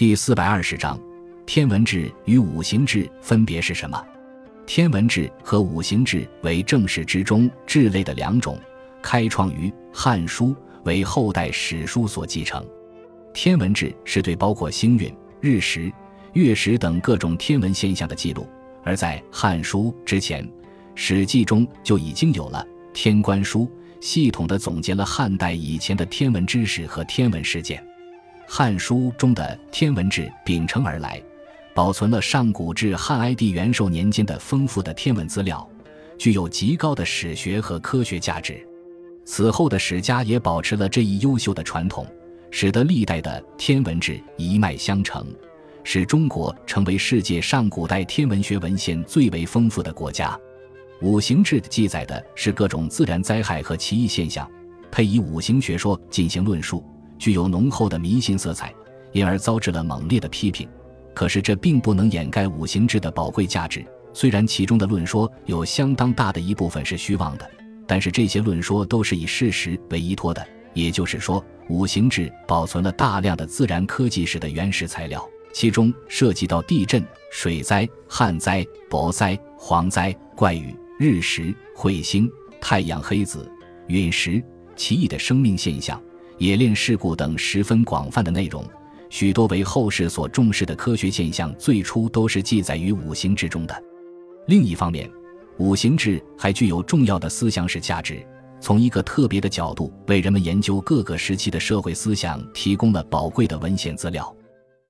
第四百二十章，天文志与五行志分别是什么？天文志和五行志为正史之中志类的两种，开创于《汉书》，为后代史书所继承。天文志是对包括星运、日食、月食等各种天文现象的记录，而在《汉书》之前，《史记》中就已经有了《天官书》，系统的总结了汉代以前的天文知识和天文事件。《汉书》中的天文志秉承而来，保存了上古至汉哀帝元寿年间的丰富的天文资料，具有极高的史学和科学价值。此后的史家也保持了这一优秀的传统，使得历代的天文志一脉相承，使中国成为世界上古代天文学文献最为丰富的国家。五行志记载的是各种自然灾害和奇异现象，配以五行学说进行论述。具有浓厚的迷信色彩，因而遭致了猛烈的批评。可是这并不能掩盖五行志的宝贵价值。虽然其中的论说有相当大的一部分是虚妄的，但是这些论说都是以事实为依托的。也就是说，五行志保存了大量的自然科技史的原始材料，其中涉及到地震、水灾、旱灾、雹灾、蝗灾、怪雨、日食、彗星、太阳黑子、陨石、奇异的生命现象。冶炼事故等十分广泛的内容，许多为后世所重视的科学现象，最初都是记载于五行志中的。另一方面，五行志还具有重要的思想史价值，从一个特别的角度为人们研究各个时期的社会思想提供了宝贵的文献资料。